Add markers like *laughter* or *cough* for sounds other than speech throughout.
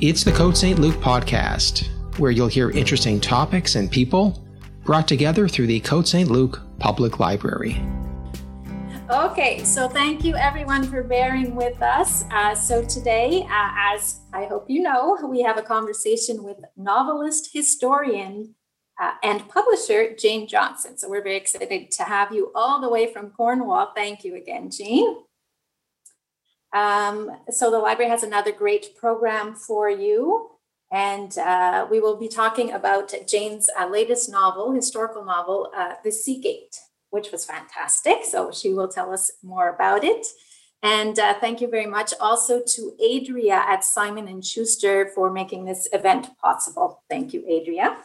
It's the Côte Saint-Luc podcast, where you'll hear interesting topics and people brought together through the Côte Saint-Luc Public Library. Okay, so thank you everyone for bearing with us. Uh, so today, uh, as I hope you know, we have a conversation with novelist, historian, uh, and publisher Jane Johnson. So we're very excited to have you all the way from Cornwall. Thank you again, Jane. Um, so the library has another great program for you. And uh, we will be talking about Jane's uh, latest novel, historical novel, uh, The Sea Gate which was fantastic. So she will tell us more about it. And uh, thank you very much also to Adria at Simon and Schuster for making this event possible. Thank you, Adria.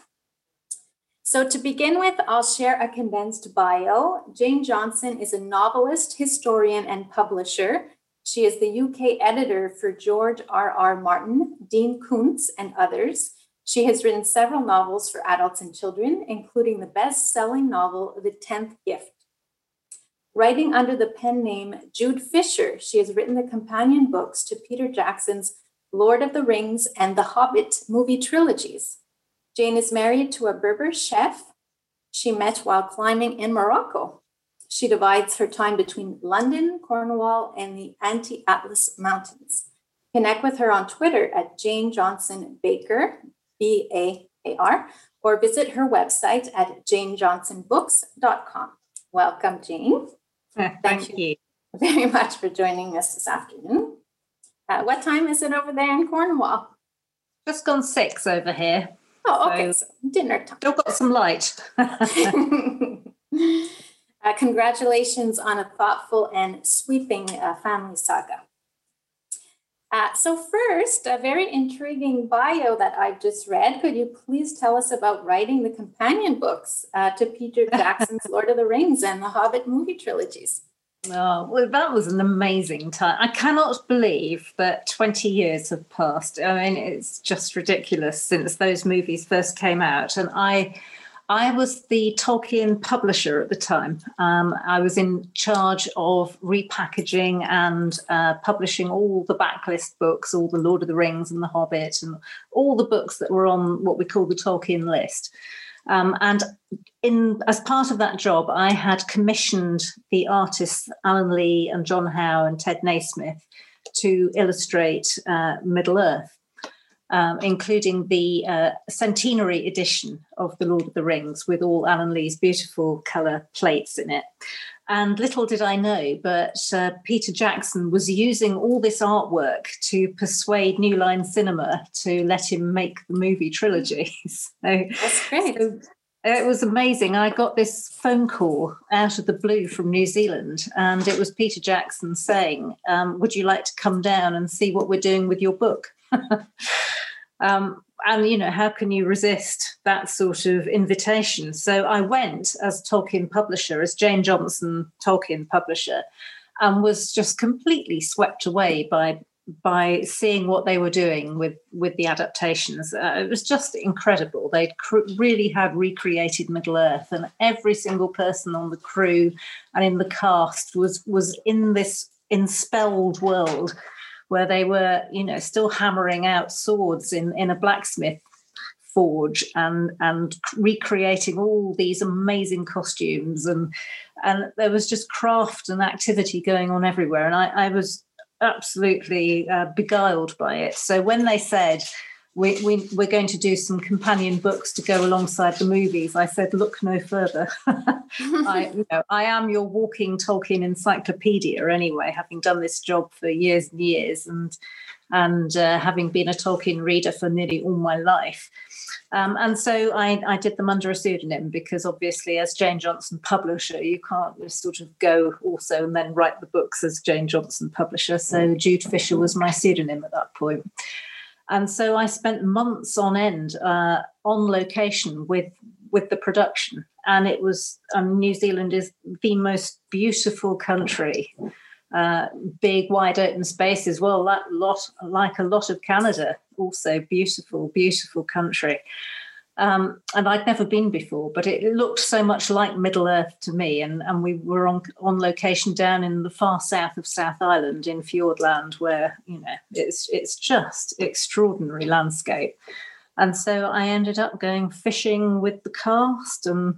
So to begin with, I'll share a condensed bio. Jane Johnson is a novelist, historian, and publisher. She is the UK editor for George R. R. Martin, Dean Koontz, and others. She has written several novels for adults and children, including the best selling novel, The Tenth Gift. Writing under the pen name Jude Fisher, she has written the companion books to Peter Jackson's Lord of the Rings and The Hobbit movie trilogies. Jane is married to a Berber chef she met while climbing in Morocco. She divides her time between London, Cornwall, and the Anti Atlas Mountains. Connect with her on Twitter at Jane Johnson Baker, B A K R, or visit her website at janejohnsonbooks.com. Welcome, Jane. Thank, Thank you. you very much for joining us this afternoon. Uh, what time is it over there in Cornwall? Just gone six over here. Oh, okay. So, dinner time. Still got some light. *laughs* *laughs* congratulations on a thoughtful and sweeping uh, family saga. Uh, so, first, a very intriguing bio that I've just read. Could you please tell us about writing the companion books uh, to Peter *laughs* Jackson's Lord of the Rings and the Hobbit movie trilogies? Oh, well, that was an amazing time. I cannot believe that 20 years have passed. I mean, it's just ridiculous since those movies first came out. And I I was the Tolkien publisher at the time. Um, I was in charge of repackaging and uh, publishing all the backlist books, all the Lord of the Rings and the Hobbit, and all the books that were on what we call the Tolkien list. Um, and in as part of that job, I had commissioned the artists Alan Lee and John Howe and Ted Nasmith to illustrate uh, Middle Earth um, including the uh, centenary edition of The Lord of the Rings with all Alan Lee's beautiful colour plates in it. And little did I know, but uh, Peter Jackson was using all this artwork to persuade New Line Cinema to let him make the movie trilogy. *laughs* so, That's great. So it was amazing. I got this phone call out of the blue from New Zealand, and it was Peter Jackson saying, um, Would you like to come down and see what we're doing with your book? *laughs* um, and you know how can you resist that sort of invitation? So i went as tolkien publisher as jane johnson tolkien publisher and was just completely swept away by by seeing what they were doing with with the adaptations. Uh, it was just incredible. They cr- really had recreated middle earth and every single person on the crew and in the cast was was in this enspelled world where they were, you know, still hammering out swords in, in a blacksmith forge and and recreating all these amazing costumes and and there was just craft and activity going on everywhere and I, I was absolutely uh, beguiled by it. So when they said we, we, we're going to do some companion books to go alongside the movies. I said, look no further. *laughs* I, you know, I am your walking Tolkien encyclopedia anyway, having done this job for years and years and, and uh, having been a Tolkien reader for nearly all my life. Um, and so I, I, did them under a pseudonym because obviously, as Jane Johnson publisher, you can't just sort of go also and then write the books as Jane Johnson publisher. So Jude Fisher was my pseudonym at that point. And so I spent months on end uh, on location with with the production, and it was um, New Zealand is the most beautiful country. Uh, big, wide open spaces. Well, that lot like a lot of Canada, also beautiful, beautiful country. Um, and I'd never been before, but it looked so much like Middle Earth to me. And, and we were on on location down in the far south of South Island in Fiordland, where you know it's it's just extraordinary landscape. And so I ended up going fishing with the cast and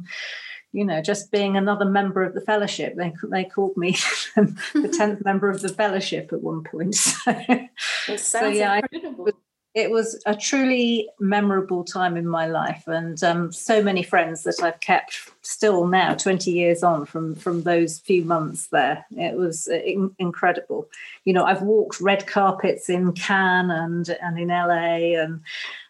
you know, just being another member of the fellowship. They they called me *laughs* the tenth member of the fellowship at one point. *laughs* So, it sounds so, yeah, incredible. I, it was a truly memorable time in my life and um, so many friends that i've kept still now 20 years on from from those few months there. It was uh, in- incredible. You know i've walked red carpets in cannes and and in la and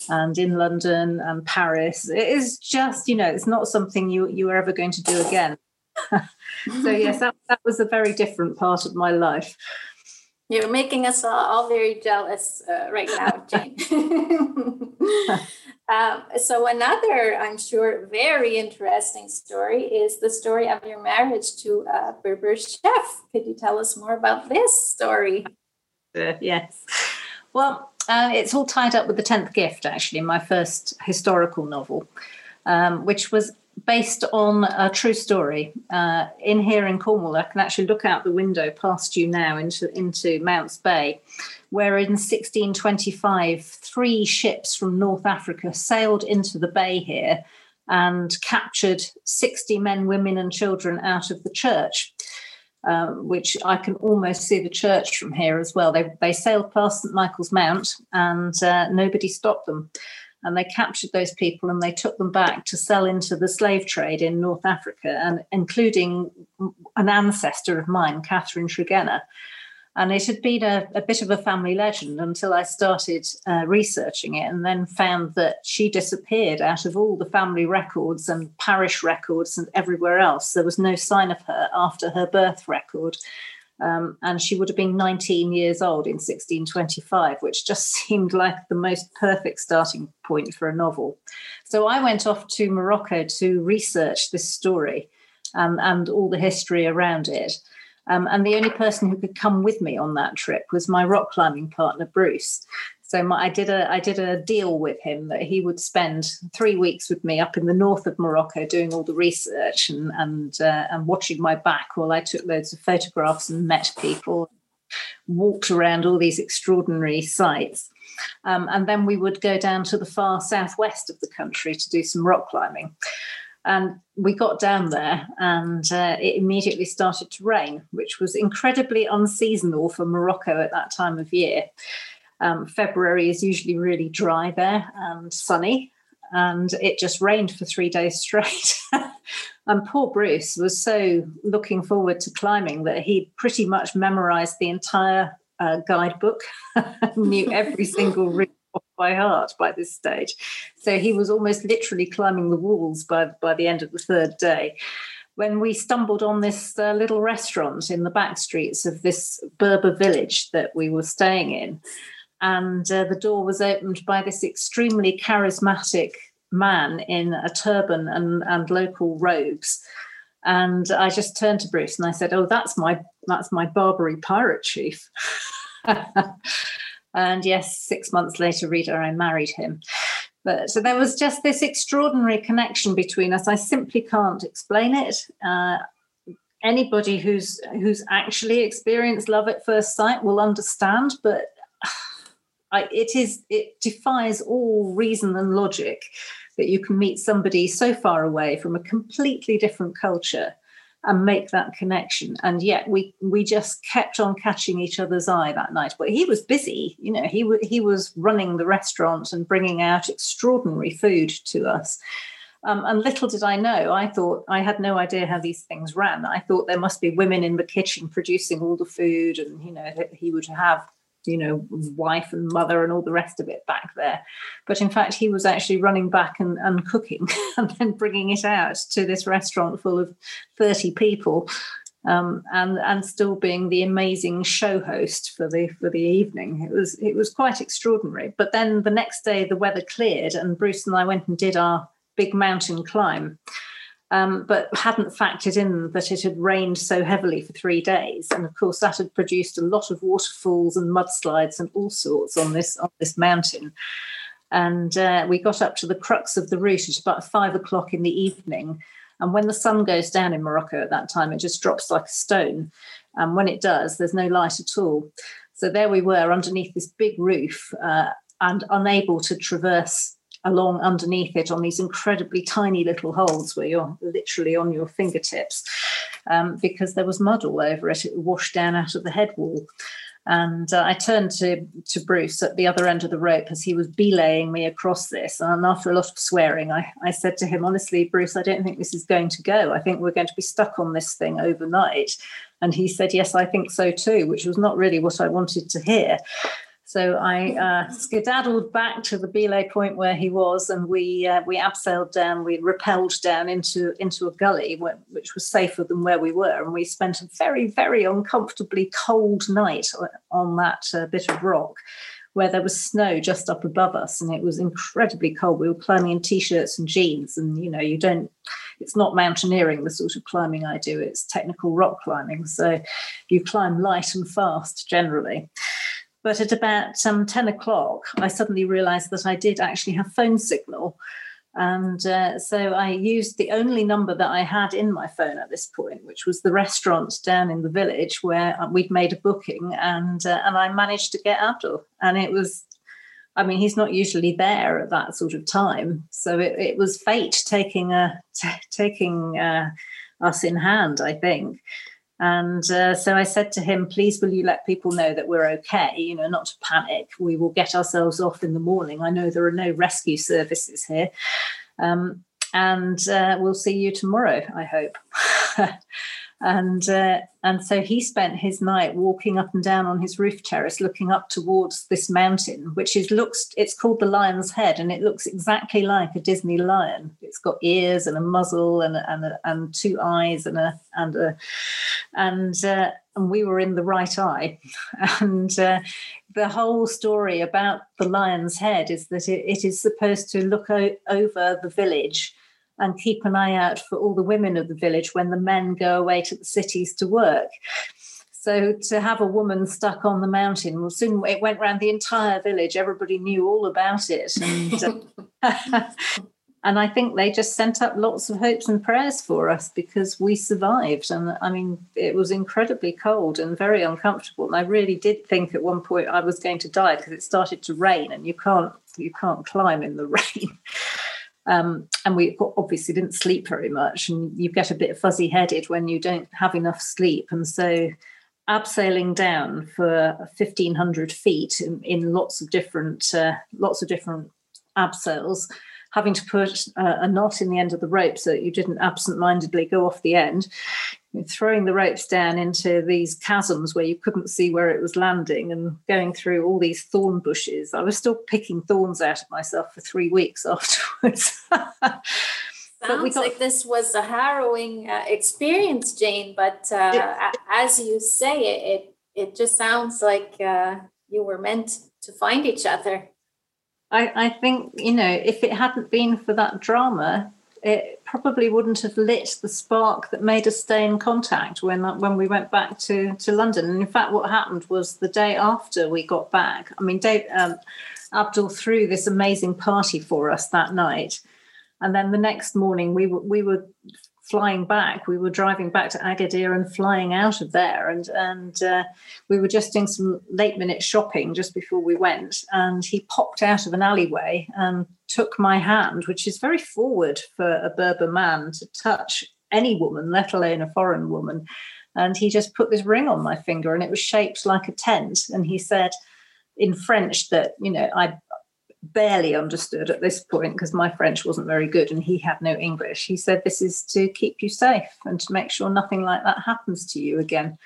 and in london and paris. It is just you know it's not something you you are ever going to do again. *laughs* So yes that, that was a very different part of my life you're making us all, all very jealous uh, right now, *laughs* Jane. *laughs* um, so, another, I'm sure, very interesting story is the story of your marriage to a Berber chef. Could you tell us more about this story? Uh, yes. Well, uh, it's all tied up with The Tenth Gift, actually, my first historical novel, um, which was based on a true story. Uh, in here in Cornwall, I can actually look out the window past you now into, into Mounts Bay, where in 1625, three ships from North Africa sailed into the bay here and captured 60 men, women, and children out of the church. Uh, which I can almost see the church from here as well. They, they sailed past St Michael's Mount and uh, nobody stopped them and they captured those people and they took them back to sell into the slave trade in North Africa, and including an ancestor of mine, Catherine Tregenna. And it had been a, a bit of a family legend until I started uh, researching it and then found that she disappeared out of all the family records and parish records and everywhere else. There was no sign of her after her birth record. Um, and she would have been 19 years old in 1625, which just *laughs* seemed like the most perfect starting point for a novel. So I went off to Morocco to research this story um, and all the history around it. Um, and the only person who could come with me on that trip was my rock climbing partner, Bruce. So my, I did a I did a deal with him that he would spend three weeks with me up in the north of Morocco doing all the research and and uh, and watching my back while I took loads of photographs and met people, walked around all these extraordinary sites. Um, and then we would go down to the far southwest of the country to do some rock climbing. And we got down there and uh, it immediately started to rain, which was incredibly unseasonal for Morocco at that time of year. Um, February is usually really dry there and sunny, and it just rained for three days straight. *laughs* and poor Bruce was so looking forward to climbing that he pretty much memorized the entire uh, guidebook, *laughs* knew every single *laughs* route by heart by this stage. So he was almost literally climbing the walls by, by the end of the third day when we stumbled on this uh, little restaurant in the back streets of this Berber village that we were staying in and uh, the door was opened by this extremely charismatic man in a turban and, and local robes. And I just turned to Bruce and I said, "Oh, that's my that's my Barbary pirate chief." *laughs* and yes, six months later, Rita, I married him. But so there was just this extraordinary connection between us. I simply can't explain it. Uh, anybody who's who's actually experienced love at first sight will understand. But I, it is it defies all reason and logic that you can meet somebody so far away from a completely different culture and make that connection. And yet we we just kept on catching each other's eye that night. But he was busy you know he he was running the restaurant and bringing out extraordinary food to us. Um, and little did I know, I thought I had no idea how these things ran. I thought there must be women in the kitchen producing all the food, and you know he would have you know, wife and mother and all the rest of it back there. But in fact, he was actually running back and, and cooking *laughs* and then bringing it out to this restaurant full of 30 people. Um, and and still being the amazing show host for the for the evening. It was it was quite extraordinary. But then the next day the weather cleared and Bruce and I went and did our big mountain climb um, but hadn't factored in that it had rained so heavily for three days. And of course, that had produced a lot of waterfalls and mudslides and all sorts on this on this mountain. And uh, we got up to the crux of the route at about five o'clock in the evening. And when the sun goes down in Morocco at that time, it just drops like a stone. And when it does, there's no light at all. So there we were underneath this big roof uh, and unable to traverse along underneath it on these incredibly tiny little holes where you're literally on your fingertips um, because there was mud all over it. It washed down out of the head wall. And uh, I turned to, to Bruce at the other end of the rope as he was belaying me across this. And after a lot of swearing, I, I said to him, honestly, Bruce, I don't think this is going to go. I think we're going to be stuck on this thing overnight. And he said, Yes, I think so too, which was not really what I wanted to hear. So I uh, skedaddled back to the belay point where he was, and we uh, we abseiled down. We rappelled down into into a gully, which was safer than where we were, and we spent a very very uncomfortably cold night on that uh, bit of rock, where there was snow just up above us, and it was incredibly cold. We were climbing in t-shirts and jeans, and you know you don't. It's not mountaineering, the sort of climbing I do. It's technical rock climbing, so you climb light and fast generally. But at about um, 10 o'clock, I suddenly realized that I did actually have phone signal. And uh, so I used the only number that I had in my phone at this point, which was the restaurant down in the village where uh, we'd made a booking, and uh, and I managed to get Abdul. And it was, I mean, he's not usually there at that sort of time, so it, it was fate taking a t- *laughs* taking uh, us in hand, I think. And uh, so I said to him, please, will you let people know that we're okay? You know, not to panic. We will get ourselves off in the morning. I know there are no rescue services here. Um, and uh, we'll see you tomorrow, I hope. *laughs* and uh, and so he spent his night walking up and down on his roof terrace looking up towards this mountain which is looks it's called the lion's head and it looks exactly like a disney lion. It's got ears and a muzzle and and, and two eyes and a and a and uh, and we were in the right eye. *laughs* And uh, the whole story about the lion's head is that it, it is supposed to look o- over the village and keep an eye out for all the women of the village when the men go away to the cities to work. So to have a woman stuck on the mountain, well, soon it went around the entire village. Everybody knew all about it, and uh, *laughs* *laughs* and I think they just sent up lots of hopes and prayers for us because we survived. And I mean, it was incredibly cold and very uncomfortable. And I really did think at one point I was going to die because it started to rain, and you can't you can't climb in the *laughs* rain. Um, and we obviously didn't sleep very much, and you get a bit fuzzy headed when you don't have enough sleep. And so, abseiling down for 1500 feet in, in lots of different uh, lots of different abseils having to put a, a knot in the end of the rope so that you didn't absent-mindedly go off the end throwing the ropes down into these chasms where you couldn't see where it was landing and going through all these thorn bushes. I was still picking thorns out of myself for three weeks *laughs* afterwards. Sounds got, like this was a harrowing uh, experience, Jane. But uh, it, as you say it, it, it just sounds like uh, you were meant to find each other. I, I think you know if it hadn't been for that drama, it probably wouldn't have lit the spark that made us stay in contact when when we went back to to London. And in fact, what happened was the day after we got back. I mean, Dave, um, Abdul threw this amazing party for us that night, and then the next morning we were we were flying back. We were driving back to Agadir and flying out of there, and and uh, we were just doing some late minute shopping just before we went. And he popped out of an alleyway and took my hand, which is very forward for a Berber man to touch any woman, let alone a foreign woman. And he just put this ring on my finger, and it was shaped like a tent. And he said in French that you know I barely understood at this point because my French wasn't very good and he had no English. He said, This is to keep you safe and to make sure nothing like that happens to you again.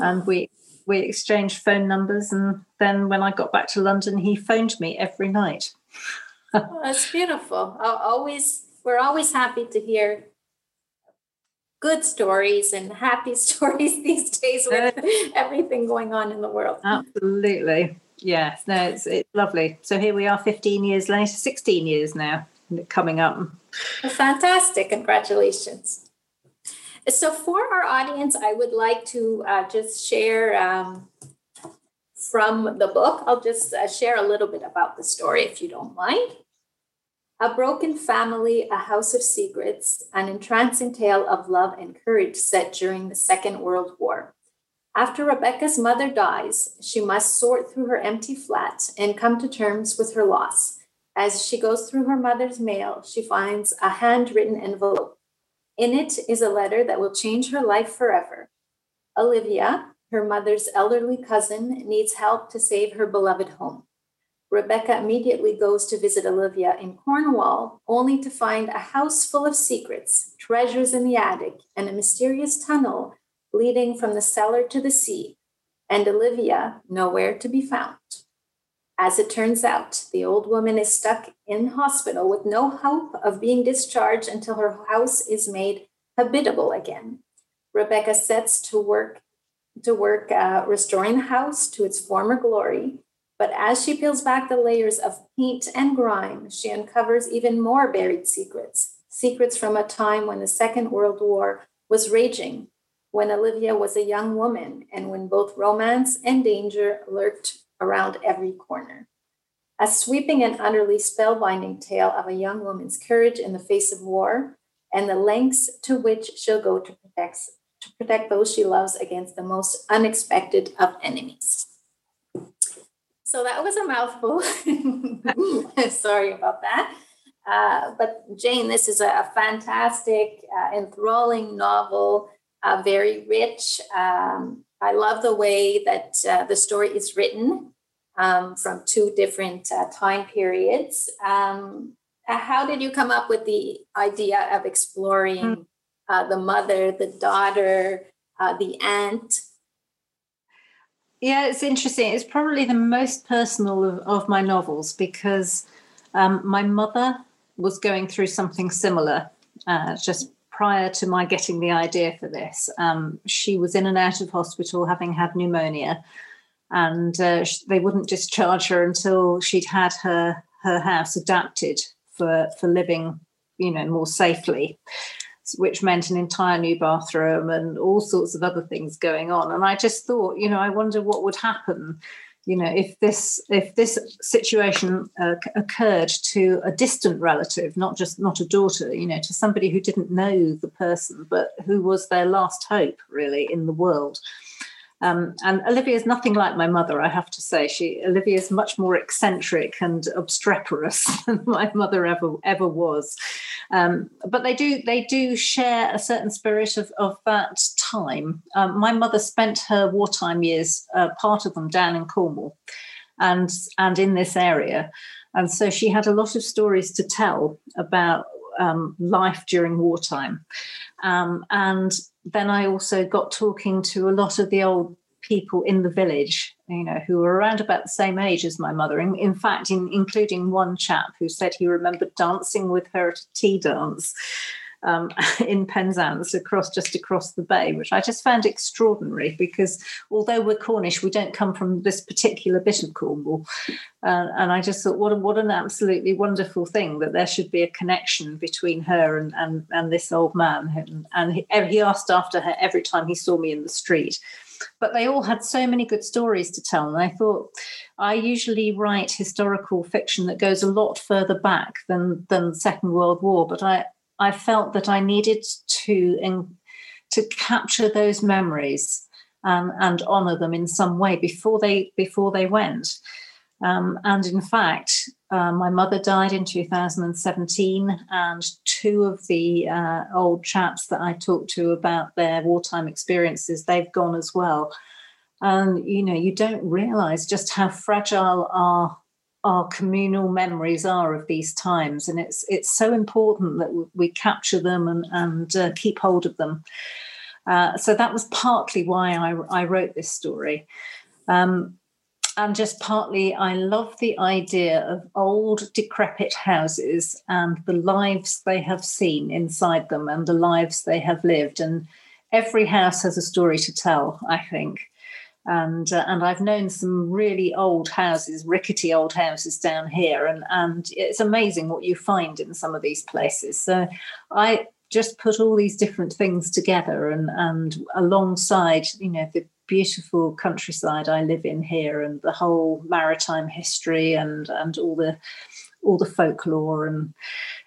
And we we exchanged phone numbers and then when I got back to London he phoned me every night. *laughs* oh, that's beautiful. I always we're always happy to hear good stories and happy *laughs* stories these days with everything going on in the world. Absolutely. Yes, no, it's it's lovely. So here we are, fifteen years later, sixteen years now coming up. Fantastic! Congratulations. So for our audience, I would like to uh, just share um, from the book. I'll just uh, share a little bit about the story if you don't mind. A broken family, a house of secrets, an entrancing tale of love and courage set during the Second World War. After Rebecca's mother dies, she must sort through her empty flat and come to terms with her loss. As she goes through her mother's mail, she finds a handwritten envelope. In it is a letter that will change her life forever. Olivia, her mother's elderly cousin, needs help to save her beloved home. Rebecca immediately goes to visit Olivia in Cornwall, only to find a house full of secrets, treasures in the attic, and a mysterious tunnel leading from the cellar to the sea, and Olivia nowhere to be found. As it turns out, the old woman is stuck in hospital with no hope of being discharged until her house is made habitable again. Rebecca sets to work to work uh, restoring the house to its former glory but as she peels back the layers of paint and grime, she uncovers even more buried secrets secrets from a time when the Second World War was raging, when Olivia was a young woman, and when both romance and danger lurked around every corner. A sweeping and utterly spellbinding tale of a young woman's courage in the face of war and the lengths to which she'll go to protect, to protect those she loves against the most unexpected of enemies. So that was a mouthful. *laughs* Sorry about that. Uh, but Jane, this is a, fantastic, uh, enthralling novel, uh, very rich. Um, I love the way that uh, the story is written um, from two different uh, time periods. Um, uh, how did you come up with the idea of exploring hmm. the mother, the daughter, the aunt? Yeah, it's interesting. It's probably the most personal of, of my novels because um, my mother was going through something similar uh, just prior to my getting the idea for this. Um, she was in and out of hospital having had pneumonia, and uh, they wouldn't discharge her until she'd had her her house adapted for for living, you know, more safely which meant an entire new bathroom and all sorts of other things going on. And I just thought, you know, I wonder what would happen, you know, if this if this situation uh, occurred to a distant relative, not just not a daughter, you know, to somebody who didn't know the person, but who was their last hope, really, in the world. Um, and Olivia is nothing like my mother, I have to say. She Olivia is much more eccentric and obstreperous *laughs* than my mother ever ever was. Um, but they do they do share a certain spirit of, of that time. Um, my mother spent her wartime years, uh, part of them down in Cornwall, and and in this area, and so she had a lot of stories to tell about um, life during wartime. Um, and then I also got talking to a lot of the old people in the village, you know, who were around about the same age as my mother. In, in fact, in, including one chap who said he remembered dancing with her at a tea dance um, *laughs* in Penzance, across just across the bay, which I just found extraordinary because although we're Cornish, we don't come from this particular bit of Cornwall, uh, and I just thought, what a, what an absolutely wonderful thing that there should be a connection between her and and, and this old man, and, and he, he asked after her every time he saw me in the street. But they all had so many good stories to tell. And I thought I usually write historical fiction that goes a lot further back than than the Second World War, but I I felt that I needed to in, to capture those memories um, and honor them in some way before they before they went. Um, and in fact, uh, my mother died in 2017, and two of the uh, old chaps that I talked to about their wartime experiences, they've gone as well. And you know, you don't realize just how fragile our our communal memories are of these times, and it's it's so important that we capture them and and uh, keep hold of them. Uh, so that was partly why I, I wrote this story. Um, and just partly, I love the idea of old, decrepit houses and the lives they have seen inside them and the lives they have lived. And every house has a story to tell, I think and uh, and I've known some really old houses, rickety old houses down here, and and it's amazing what you find in some of these places. So I just put all these different things together, and and alongside you know the beautiful countryside I live in here, and the whole maritime history and and all the all the folklore and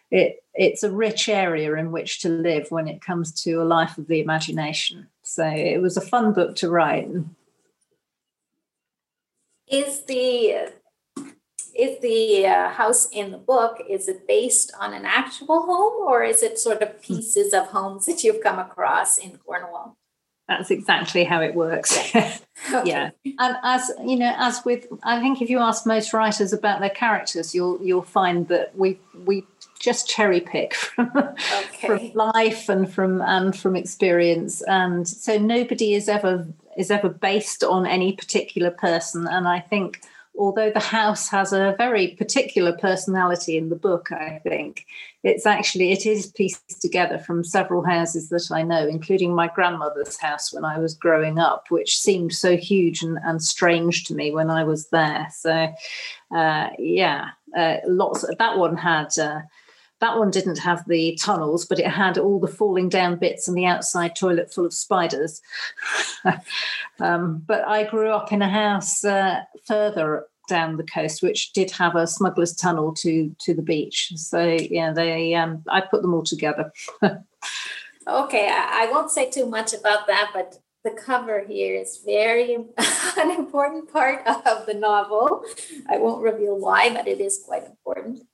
it it's a rich area in which to live when it comes to a life of the imagination. So it was a fun book to write. Is the is the uh, house in the book is it based on an actual home or is it sort of pieces of homes that you've come across in Cornwall? That's exactly how it works. okay. *laughs* Yeah, and as you know, as with, I think if you ask most writers about their characters, you'll you'll find that we we just cherry pick from, okay. from life and from and from experience, and so nobody is ever is ever based on any particular person. And I think although the house has a very particular personality in the book i think it's actually it is pieced together from several houses that i know including my grandmother's house when i was growing up which seemed so huge and, and strange to me when i was there so uh, yeah uh, lots of, that one had uh, that one didn't have the tunnels, but it had all the falling down bits and the outside toilet full of spiders. *laughs* um, but I grew up in a house uh, further down the coast, which did have a smuggler's tunnel to to the beach. So yeah, they um, I put them all together. *laughs* okay, I, I won't say too much about that, but the cover here is very *laughs* an important part of the novel. I won't reveal why, but it is quite important.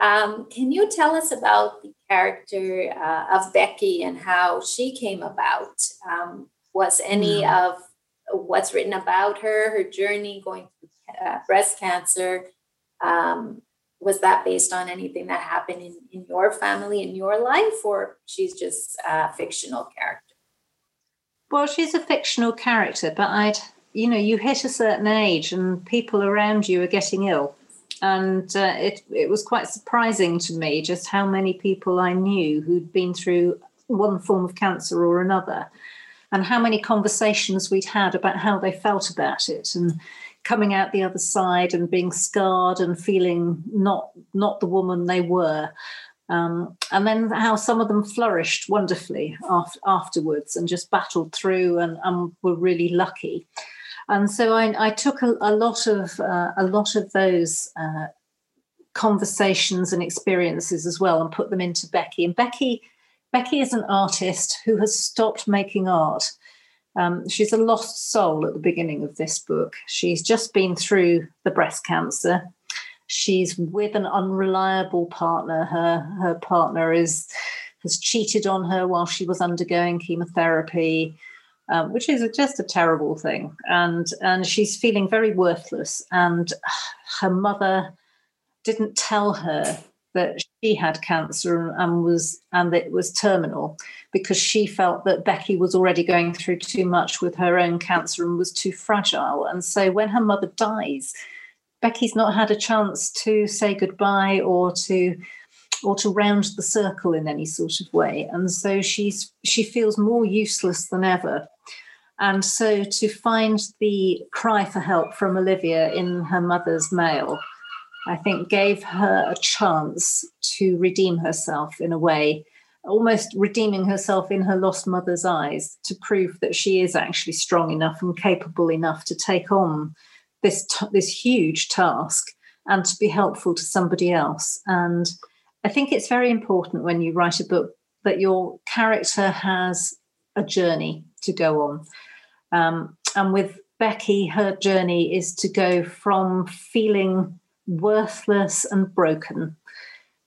Um, can you tell us about the character uh, of Becky and how she came about? Um, was any mm. of what's written about her, her journey going through uh, breast cancer, um, was that based on anything that happened in, in your family, in your life, or she's just a fictional character? Well, she's a fictional character, but I'd, you know, you hit a certain age and people around you are getting ill and uh, it it was quite surprising to me just how many people I knew who'd been through one form of cancer or another, and how many conversations we'd had about how they felt about it and coming out the other side and being scarred and feeling not not the woman they were. Um, and then how some of them flourished wonderfully after, afterwards and just battled through and, and were really lucky and so I, I took a, a, lot of uh, a lot of those uh, conversations and experiences as well, and put them into Becky. And Becky, Becky is an artist who has stopped making art. Um, she's a lost soul at the beginning of this book. She's just been through the breast cancer. She's with an unreliable partner. Her her partner is has cheated on her while she was undergoing chemotherapy um, which is just a terrible thing. And and she's feeling very worthless. And her mother didn't tell her that she had cancer and was and that it was terminal because she felt that Becky was already going through too much with her own cancer and was too fragile. And so when her mother dies, Becky's not had a chance to say goodbye or to or to round the circle in any sort of way. And so she's she feels more useless than ever. And so to find the cry for help from Olivia in her mother's mail, I think gave her a chance to redeem herself in a way, almost redeeming herself in her lost mother's eyes to prove that she is actually strong enough and capable enough to take on this this huge task and to be helpful to somebody else. And I think it's very important when you write a book that your character has a journey to go on. Um, and with Becky, her journey is to go from feeling worthless and broken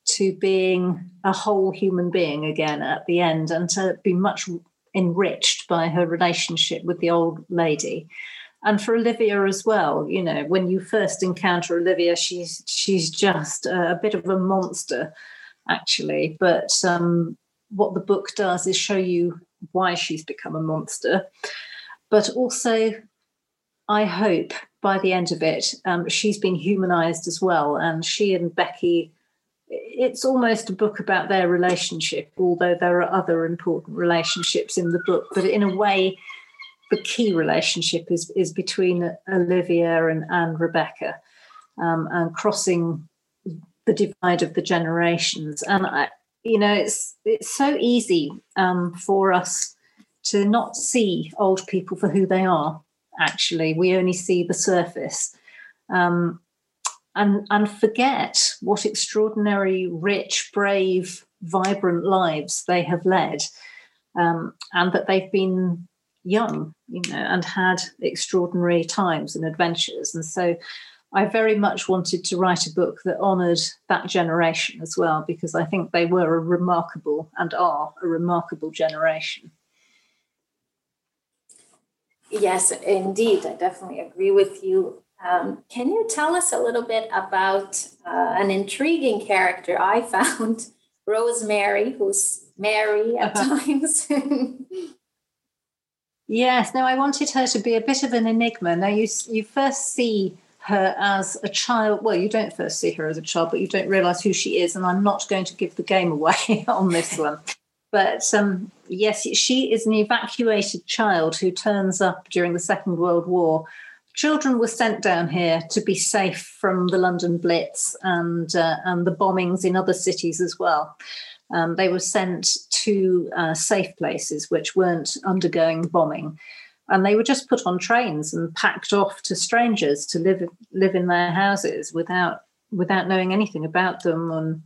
to being a whole human being again at the end and to be much enriched by her relationship with the old lady and for Olivia as well. You know, when you first encounter Olivia, she's she's just a, bit of a monster, actually. But um, what the book does is show you why she's become a monster, but also, I hope by the end of it, um, she's been humanized as well, and she and Becky. It's almost a book about their relationship, although there are other important relationships in the book. But in a way, the key relationship is is between Olivia and, and Rebecca, um, and crossing the divide of the generations. And I, you know, it's it's so easy um, for us to not see old people for who they are. Actually, we only see the surface. Um, and, and forget what extraordinary, rich, brave, vibrant lives they have led, um, and that they've been young, you know, and had extraordinary times and adventures. And so I very much wanted to write a book that honoured that generation as well, because I think they were a remarkable and are a remarkable generation. Yes, indeed. I definitely agree with you. Um, can you tell us a little bit about uh, an intriguing character I found, *laughs* Rosemary, who's Mary at uh-huh. times? *laughs* yes, no, I wanted her to be a bit of an enigma. Now, you, you first see her as a child. Well, you don't first see her as a child, but you don't realize who she is. And I'm not going to give the game away *laughs* on this one. But um, yes, she is an evacuated child who turns up during the Second World War. Children were sent down here to be safe from the London Blitz and uh, and the bombings in other cities as well. Um, they were sent to uh, safe places which weren't undergoing bombing. And they were just put on trains and packed off to strangers to live live in their houses without without knowing anything about them. And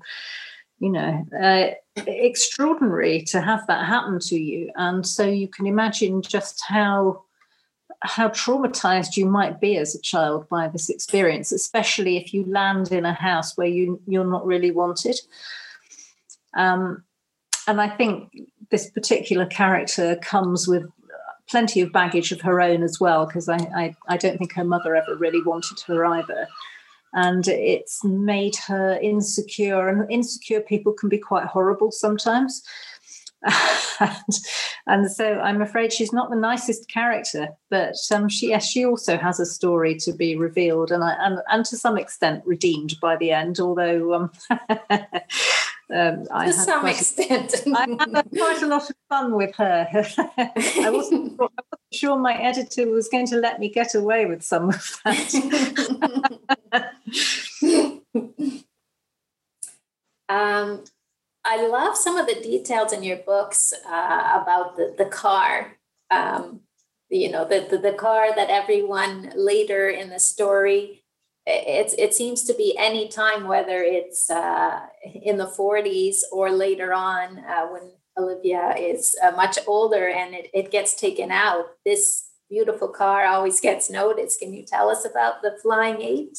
you know uh, extraordinary to have that happen to you. And so you can imagine just how how traumatized you might be as a child by this experience especially if you land in a house where you you're not really wanted um, and i think this particular character comes with plenty of baggage of her own as well, because I, I, I don't think her mother ever really wanted her either. And it's made her insecure, and insecure people can be quite horrible sometimes. *laughs* and, and, so I'm afraid she's not the nicest character, but um, she yes, she also has a story to be revealed, and I, and, and to some extent redeemed by the end. Although um, *laughs* Um, to I some extent. *laughs* I had quite a lot of fun with her. *laughs* I, wasn't, *laughs* I wasn't sure my editor was going to let me get away with some of that. um, I love some of the details in your books uh, about the, the car. Um, you know, the, the, the car that everyone later in the story it's it seems to be any time whether it's uh, in the 40s or later on uh, when olivia is uh, much older and it, it gets taken out. This beautiful car always gets noticed. Can you tell us about the flying eight?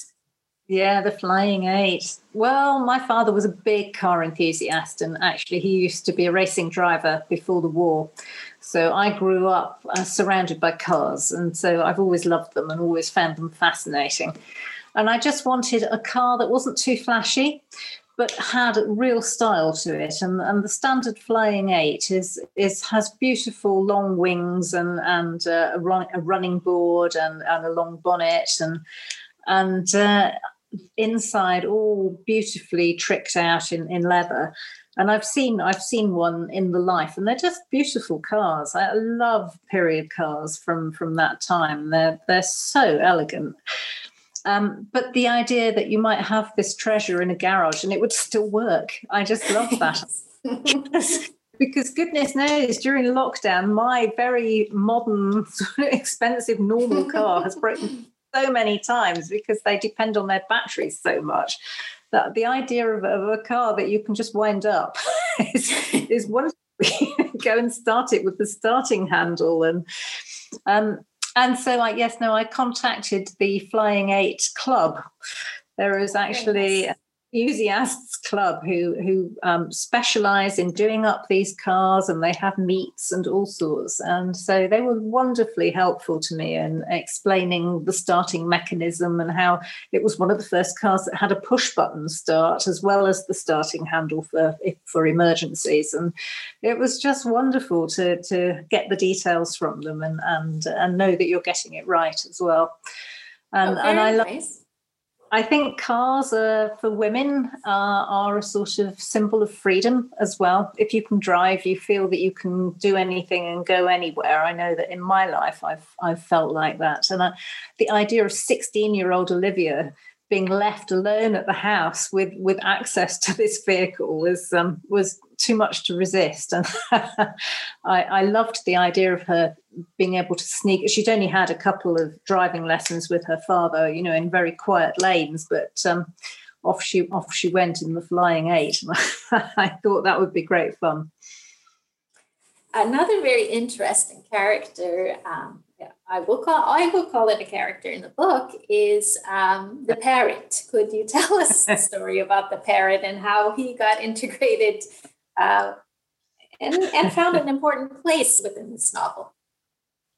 Yeah the flying eight. Well my father was a big car enthusiast and actually he used to be a racing driver before the war. So I grew up uh, surrounded by cars, and so I've always loved them and always found them fascinating. And I just wanted a car that wasn't too flashy, but had real style to it. And, and the standard Flying Eight is is has beautiful long wings and and uh, a, run, a, running board and, and a long bonnet and and uh, inside all beautifully tricked out in, in leather. And I've seen I've seen one in the life, and they're just beautiful cars. I love period cars from from that time. They're they're so elegant. Um, but the idea that you might have this treasure in a garage and it would still work, I just love that. *laughs* because, goodness knows, during lockdown, my very modern, *laughs* expensive, normal car has broken so many times because they depend on their batteries so much that the idea of, of a car that you can just wind up *laughs* is, is wonderful. Go and start it with the starting handle and um, and so I yes, no, I contacted the Flying Eight Club. There is oh, actually enthusiasts club who who um, specialize in doing up these cars and they have meets and all sorts. And so they were wonderfully helpful to me in explaining the starting mechanism and how it was one of the first cars that had a push button start as well as the starting handle for for emergencies. And it was just wonderful to to get the details from them and and and know that you're getting it right as well. And, oh, and I love nice. I think cars for women uh, are a sort of symbol of freedom as well. If you can drive, you feel that you can do anything and go anywhere. I know that in my life, I've I've felt like that, and I, the idea of sixteen-year-old Olivia being left alone at the house with with access to this vehicle was um, was too much to resist. *laughs* And I, I loved the idea of her being able to sneak she'd only had a couple of driving lessons with her father you know in very quiet lanes but um, off she off she went in the flying eight. *laughs* I thought that would be great fun. Another very interesting character um, I will call I will call it a character in the book is um, the parrot. Could you tell us *laughs* the story about the parrot and how he got integrated uh, and, and found an important place within this novel?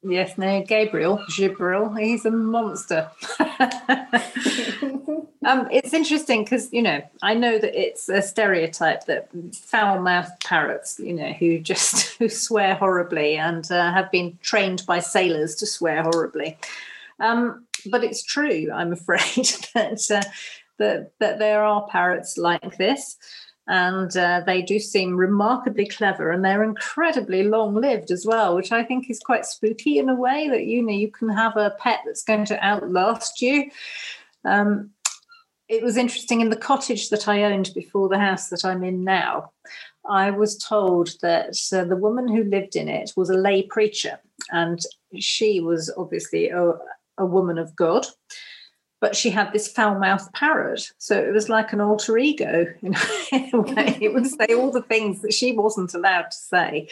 Yes, no, Gabriel, Gibril, he's a monster. *laughs* um, it's interesting because, you know, I know that it's a stereotype that foul-mouthed parrots, you know, who just *laughs* who swear horribly and uh, have been trained by sailors to swear horribly. Um, but it's true, I'm *laughs* afraid, that, uh, that, that there are parrots like this and uh, they do seem remarkably clever and they're incredibly long lived as well which i think is quite spooky in a way that you know you can have a pet that's going to outlast you. Um, it was interesting in the cottage that i owned before the house that i'm in now i was told that uh, the woman who lived in it was a lay preacher and she was obviously a, a woman of god but she had this foul-mouthed parrot. So it was like an alter ego *laughs* in a way. It would say all the things that she wasn't allowed to say.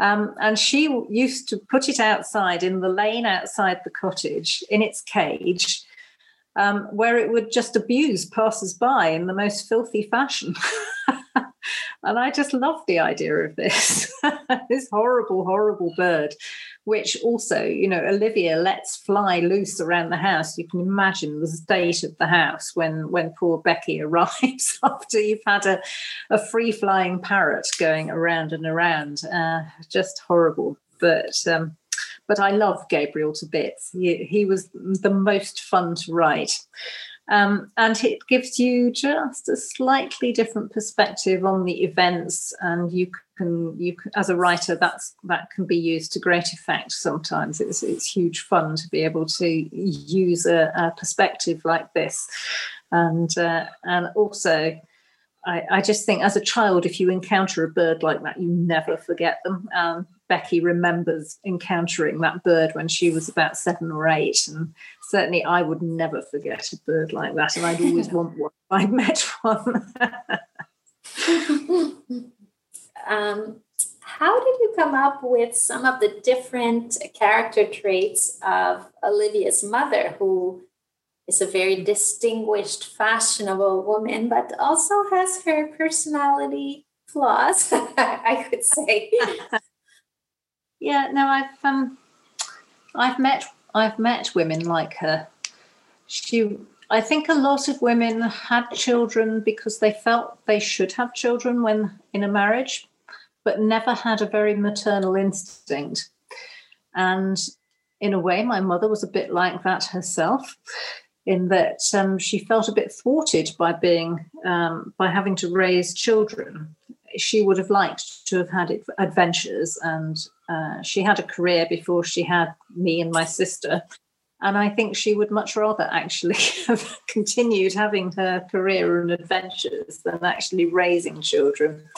Um, and she used to put it outside in the lane outside the cottage in its cage um, where it would just abuse passers-by in the most filthy fashion. *laughs* And I just love the idea of this, *laughs* this horrible, horrible bird, which also, you know, Olivia lets fly loose around the house. You can imagine the state of the house when when poor Becky *laughs* arrives after you've had a, a free flying parrot going around and around. Uh, just horrible. But um, but I love Gabriel to bits. He, he was the most fun to write. Um, and it gives you just a slightly different perspective on the events and you can you can, as a writer that's that can be used to great effect sometimes. It's it's huge fun to be able to use a, a perspective like this. And uh, and also I, I, just think as a child if you encounter a bird like that you never forget them. Um, becky remembers encountering that bird when she was about seven or eight and certainly I would never forget a bird like that, and I'd always *laughs* want one. If I met one. *laughs* um, how did you come up with some of the different character traits of Olivia's mother, who is a very distinguished, fashionable woman, but also has her personality flaws, *laughs* I could say. Yeah, no, I've um, I've met I've met women like her. She, I think a lot of women had children because they felt they should have children when in a marriage, but never had a very maternal instinct. And in a way, my mother was a bit like that herself, in that um, she felt a bit thwarted by being um, by having to raise children. She would have liked to have had adventures and uh, she had a career before she had me and my sister. And I think she would much rather actually *laughs* have continued having her career and adventures than actually raising children.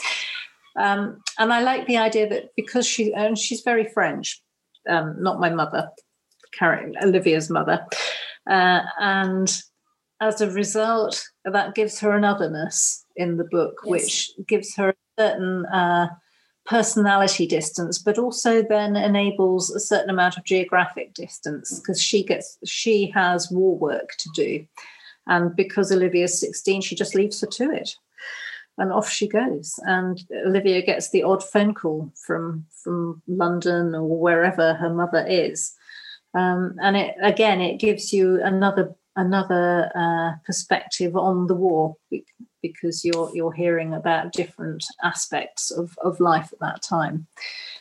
Um, and I like the idea that because she and she's very French, um, not my mother, Karen, Olivia's mother, uh, and as a result, that gives her an otherness in the book, yes. which gives her a certain uh, personality distance, but also then enables a certain amount of geographic distance because she gets she has war work to do. And because Olivia's 16, she just leaves her to it. And off she goes. And Olivia gets the odd phone call from from London or wherever her mother is. Um, and it again, it gives you another another uh, perspective on the war because you're you're hearing about different aspects of, of life at that time.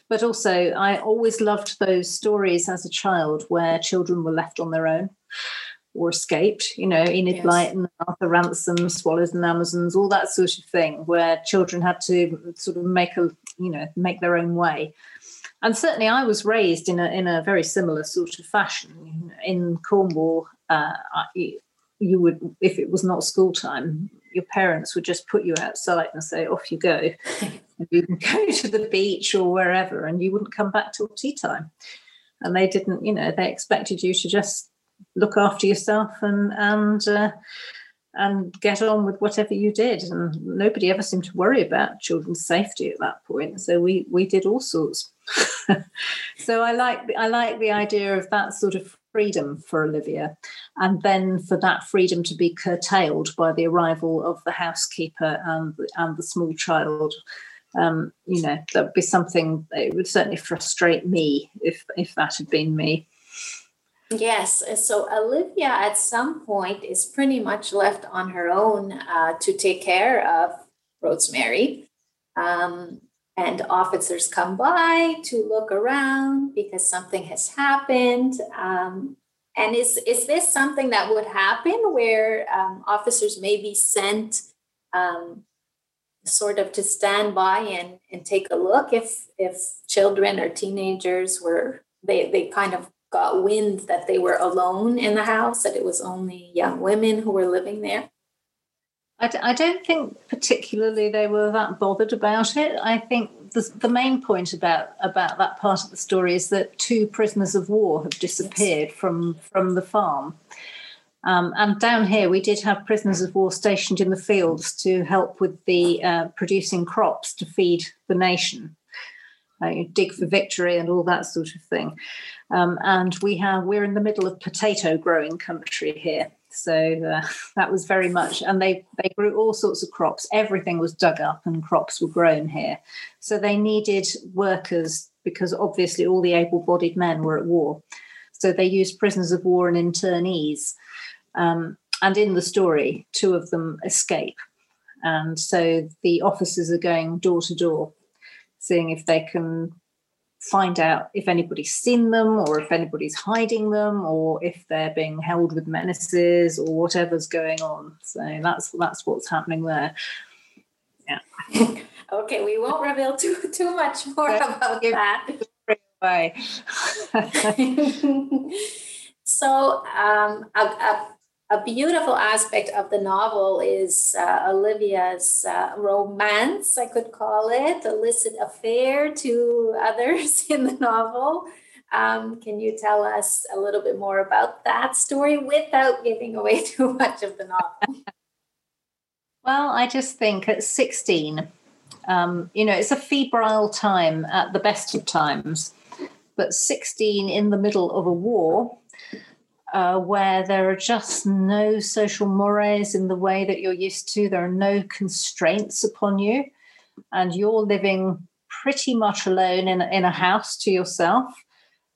But also, I always loved those stories as a child where children were left on their own or escaped. You know, Enid yes. Blyton, Arthur Ransome, Swallows and Amazons, all that sort of thing, where children had to sort of make a you know make their own way. And certainly, I was raised in a in a very similar sort of fashion in Cornwall. Uh, you would, if it was not school time, your parents would just put you outside and say, off you go. *laughs* and you can go to the beach or wherever, and you wouldn't come back till tea time. And they didn't, you know, they expected you to just look after yourself and and uh, and get on with whatever you did. And nobody ever seemed to worry about children's safety at that point. So we we did all sorts. *laughs* so I like I like the idea of that sort of freedom for Olivia, and then for that freedom to be curtailed by the arrival of the housekeeper and and the small child. Um, you know, that would be something. It would certainly frustrate me if if that had been me. Yes. So Olivia at some point is pretty much left on her own uh, to take care of Rosemary. Um, and officers come by to look around because something has happened. Um, and is, is this something that would happen where um, officers may be sent um, sort of to stand by and, and take a look if if children or teenagers were they, they kind of got wind that they were alone in the house, that it was only young women who were living there? I d- I don't think particularly they were that bothered about it. I think the, the main point about about that part of the story is that two prisoners of war have disappeared yes. from from the farm. Um, and down here, we did have prisoners of war stationed in the fields to help with the uh, producing crops to feed the nation, uh, dig for victory, and all that sort of thing. Um, and we have we're in the middle of potato growing country here. So uh, *laughs* that was very much, and they they grew all sorts of crops. Everything was dug up, and crops were grown here. So they needed workers because obviously all the able-bodied men were at war. So they used prisoners of war and internees. Um, and in the story, two of them escape, and so the officers are going door to door, seeing if they can find out if anybody's seen them or if anybody's hiding them or if they're being held with menaces or whatever's going on. So that's that's what's happening there. Yeah. *laughs* okay, we won't reveal too too much more about that. Away. *laughs* *laughs* so um, a, a a beautiful aspect of the novel is uh, Olivia's uh, romance, I could call it, illicit affair to *laughs* others in the novel. Um, can you tell us a little bit more about that story without giving away *laughs* too much of the novel? Well, I just think at 16, um, you know, it's a febrile time at the best of times, but 16 in the middle of a war uh, where there are just no social mores in the way that you're used to. There are no constraints upon you, and you're living pretty much alone in, in a house to yourself.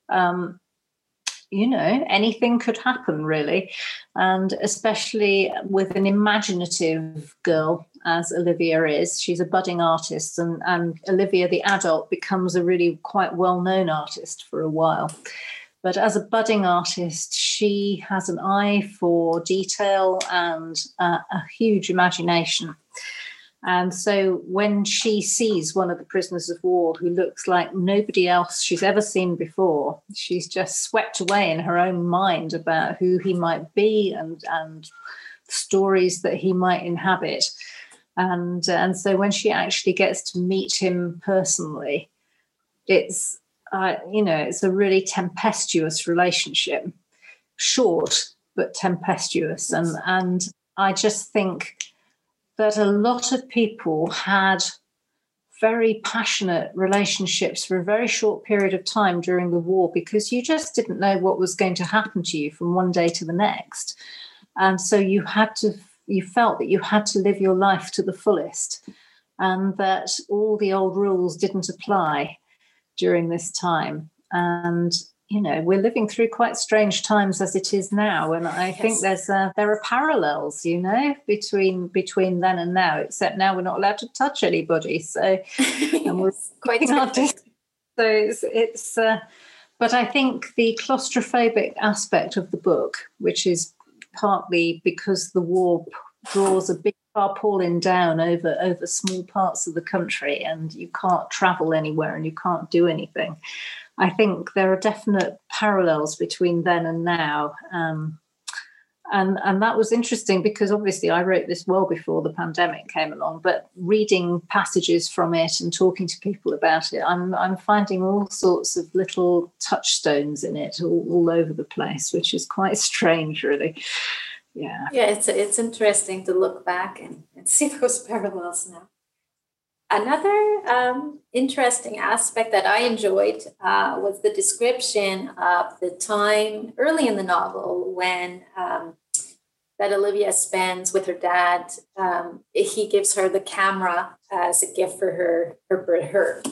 Um, you know, anything could happen really. And especially with an imaginative girl as Olivia is, she's a budding artist, and, and Olivia, the adult, becomes a really quite well known artist for a while. But as a budding artist, she has an eye for detail and uh, a huge imagination. And so when she sees one of the prisoners of war who looks like nobody else she's ever seen before, she's just swept away in her own mind about who he might be and, and stories that he might inhabit. And, and so when she actually gets to meet him personally, it's uh, you know, it's a really tempestuous relationship, short but tempestuous, and and I just think that a lot of people had very passionate relationships for a very short period of time during the war because you just didn't know what was going to happen to you from one day to the next, and so you had to you felt that you had to live your life to the fullest and that all the old rules didn't apply during this time. And you know we're living through quite strange times as it is now and i yes. think there's uh, there are parallels you know between between then and now except now we're not allowed to touch anybody so *laughs* and we're quite *laughs* so it's, it's uh, but i think the claustrophobic aspect of the book which is partly because the war draws a big tarpaulin down over over small parts of the country and you can't travel anywhere and you can't do anything i think there are definite parallels between then and now um, and and that was interesting because obviously I wrote this well before the pandemic came along. But reading passages from it and talking to people about it, I'm I'm finding all sorts of little touchstones in it all, all over the place, which is quite *laughs* strange, really. Yeah. Yeah, it's it's interesting to look back and, and *laughs* see those parallels now. Another um, interesting aspect that I enjoyed uh, was the description of the time early in the novel when um, that Olivia spends with her dad. Um, he gives her the camera as a gift for her her, her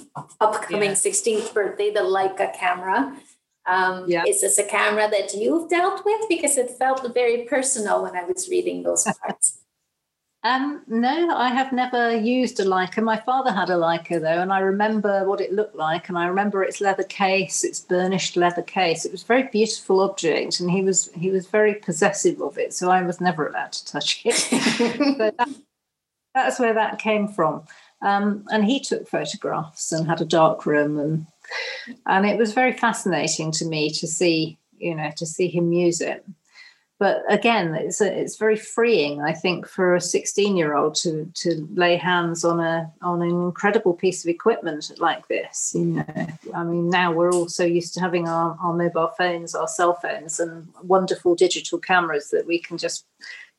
upcoming yeah. 16th birthday, the Leica camera. Um, yeah. Is this a camera that you've dealt with? Because it felt very personal when I was reading those parts. *laughs* Um, no, I have never used a Leica. My father had a Leica though, and I remember what it looked like, and I remember its leather case, its burnished leather case. It was a very beautiful object, and he was he was very possessive of it, so I was never allowed to touch it. *laughs* but that, that's where that came from. Um, and he took photographs and had a dark room, and and it was very fascinating to me to see you know to see him use it. But again it's a, it's very freeing i think for a 16 year old to to lay hands on a on an incredible piece of equipment like this you know. I mean now we're all so used to having our, our mobile phones our cell phones and wonderful digital cameras that we can just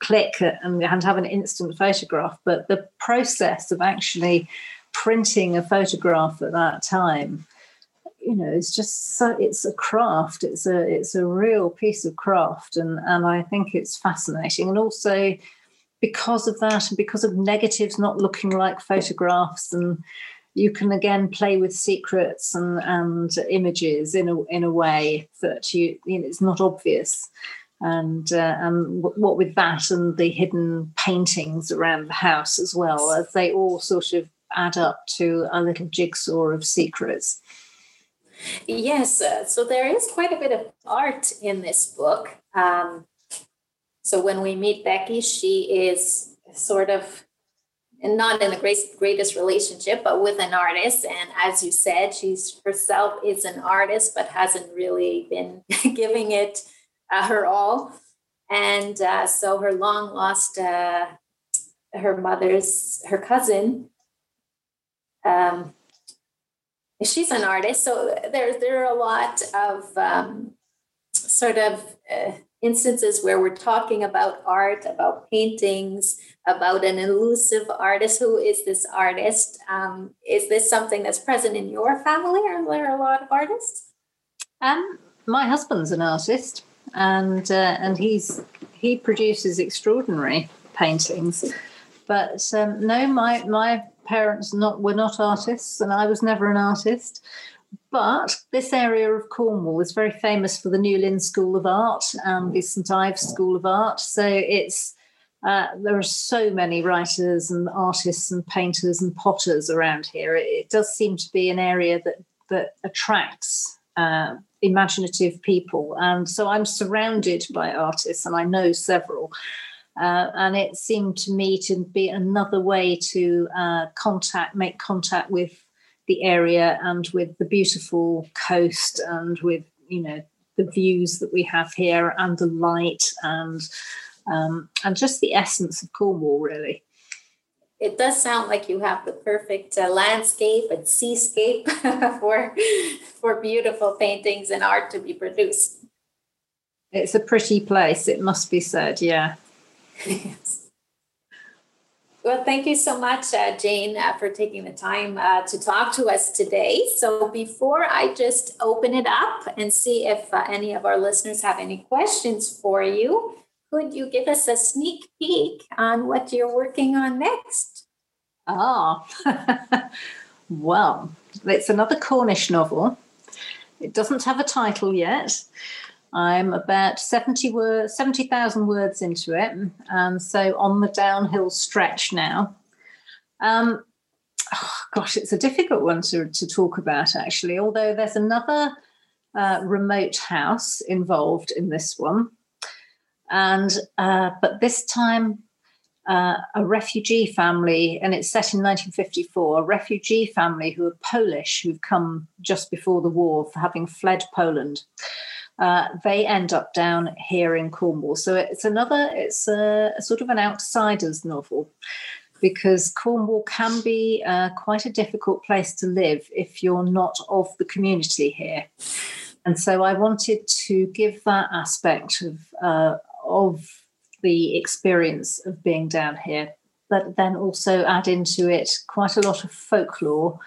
click and, and have an instant photograph. But the process of actually printing a photograph at that time you know it's just so it's a craft it's a it's a real piece of craft and and i think it's fascinating. And also because of that and because of negatives not looking like photographs and you can again play with secrets and and images in a in a way that you, you know it's not obvious. And uh, and what with that and the hidden paintings around the house as well as they all sort of add up to a little jigsaw of secrets Yes, uh, so there is quite a bit of art in this book. Um, so when we meet Becky, she is sort of not in the great, greatest relationship, but with an artist. And as you said, she's herself is an artist, but hasn't really been *laughs* giving it uh, her all. And uh, so her long lost, uh, her mother's, her cousin, um, she's an artist, so there there are a lot of um, sort of uh, instances where we're talking about art, about paintings, about an elusive artist. Who is this artist? Um, is this something that's present in your family? Are there a lot of artists? Um, my husband's an artist, and uh, and he's he produces extraordinary paintings. But um, no, my my parents not were not artists, and I was never an artist. But this area of Cornwall is very famous for the Newlyn School of Art and the St Ives School of Art. So it's uh, there are so many writers and artists and painters and potters around here. It, it does seem to be an area that that attracts uh, imaginative people, and so I'm surrounded by artists, and I know several. Uh, and it seemed to me to be another way to uh, contact, make contact with the area and with the beautiful coast and with, you know, the views that we have here and the light and um, and just the essence of Cornwall, really. It does sound like you have the perfect uh, landscape and seascape *laughs* for for beautiful paintings and art to be produced. It's a pretty place, it must be said. Yeah. Yes. Well, thank you so much, uh, Jane, uh, for taking the time uh, to talk to us today. So, before I just open it up and see if uh, any of our listeners have any questions for you, could you give us a sneak peek on what you're working on next? Ah, *laughs* well, it's another Cornish novel. It doesn't have a title yet. I'm about 70 words, 70,000 words into it. And so on the downhill stretch now. Um, oh, gosh, it's a difficult one to, to talk about, actually, although there's another uh, remote house involved in this one. And, uh, but this time, uh, a refugee family, and it's set in 1954, a refugee family who are Polish, who've come just before the war for having fled Poland uh, they end up down here in Cornwall. So it's another, it's a, a sort of an outsider's novel because Cornwall can be uh, quite a difficult place to live if you're not of the community here. And so I wanted to give that aspect of, uh, of the experience of being down here, but then also add into it quite a lot of folklore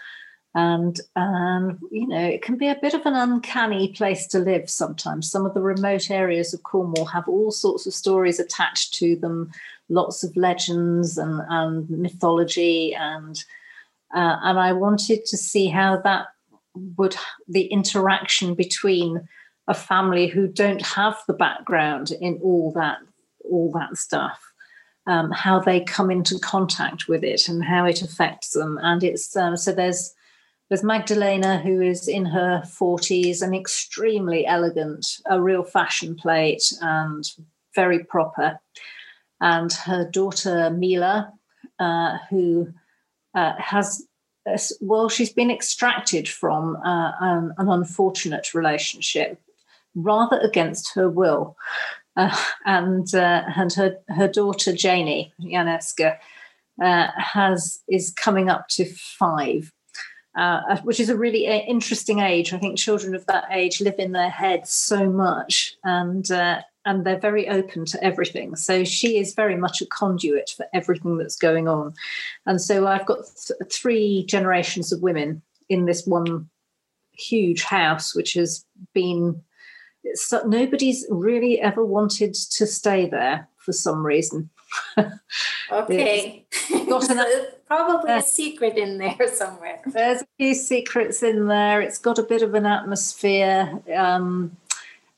and um, you know it can be a bit of an uncanny place to live sometimes. Some of the remote areas of cornwall have all sorts of stories attached to them lots of legends and, and mythology and uh, and i wanted to see how that would the interaction between a family who don't have the background in all that all that stuff um, how they come into contact with it and how it affects them. And it's um, so there's there's Magdalena, who is in her 40s and extremely elegant, a real fashion plate and very proper. And her daughter, Mila, uh, who uh, has, uh, well, she's been extracted from uh, an, an, unfortunate relationship rather against her will. Uh, and uh, and her, her daughter, Janie Janeska, has is coming up to five uh, which is a really uh, interesting age. I think children of that age live in their heads so much, and uh, and they're very open to everything. So she is very much a conduit for everything that's going on, and so I've got th- three generations of women in this one huge house, which has been. nobody's really ever wanted to stay there for some reason. *laughs* okay. *laughs* Probably a secret in there somewhere. There's a few secrets in there. It's got a bit of an atmosphere. Um,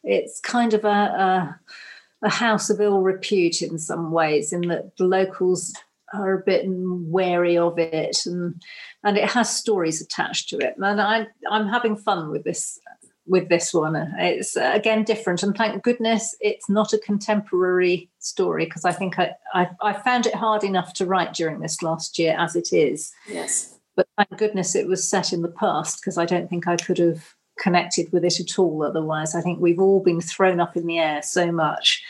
it's kind of a, a, a house of ill repute in some ways, in that the locals are a bit wary of it, and and it has stories attached to it. And I I'm having fun with this with this one. It's uh, again different, and thank goodness it's not a contemporary story because I think I, I, I found it hard enough to write during this last year as it is. Yes, but thank goodness it was set in the past because I don't think I could have connected with it at all otherwise. I think we've all been thrown up in the air so much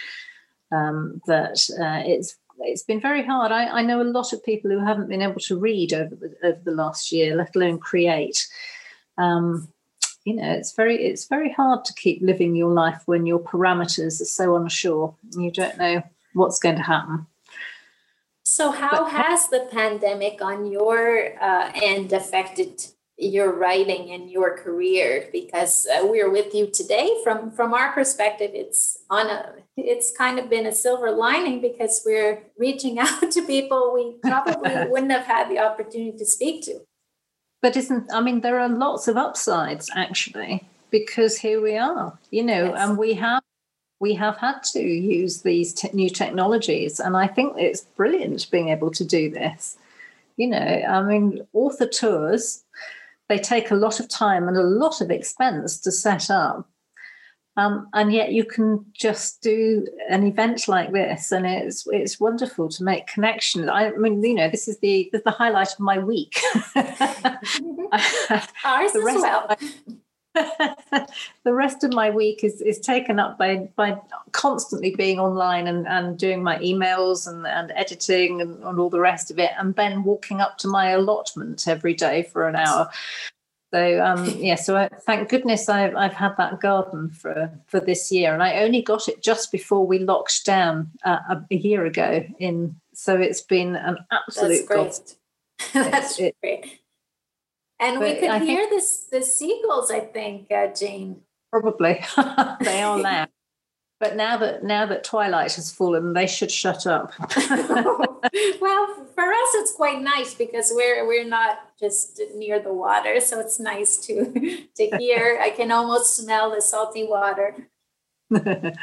um, that uh, it's it's been very hard. I, I, know a lot of people who haven't been able to read over the, over the last year, let alone create. Um, you know it's very it's very hard to keep living your life when your parameters are so unsure. You don't know what's going to happen. So how but, has the pandemic on your uh, end affected your writing and your career? Because uh, we're with you today. From from our perspective it's on a it's kind of been a silver lining because we're reaching *laughs* out to people we probably *laughs* wouldn't have had the opportunity to speak to but isn't, I mean, there are lots of upsides actually, because here we are, you know, yes. and we have we have had to use these te- new technologies and i think it's brilliant being able to do this you know i mean author tours they take a lot of time and a lot of expense to set up um, and yet you can just do an event like this, and it's it's wonderful to make connections. I mean, you know, this is the this is the highlight of my week. *laughs* Ours as well. *laughs* the rest of my week is, is taken up by by constantly being online and, and doing my emails and, and editing and, and all the rest of it and then walking up to my allotment every day for an hour so um, yeah, so I, thank goodness I've, I've had that garden for for this year, and I only got it just before we locked down uh, a, a, year ago. In so it's been an absolute. That's great. *laughs* That's it, great. And we could I hear think, this the seagulls. I think uh, Jane. Probably *laughs* they are *laughs* loud. But now that now that twilight has fallen, they should shut up. *laughs* well, for us, it's quite nice because we're we're not just near the water, so it's nice to *laughs* to hear. I can almost smell the salty water. *laughs*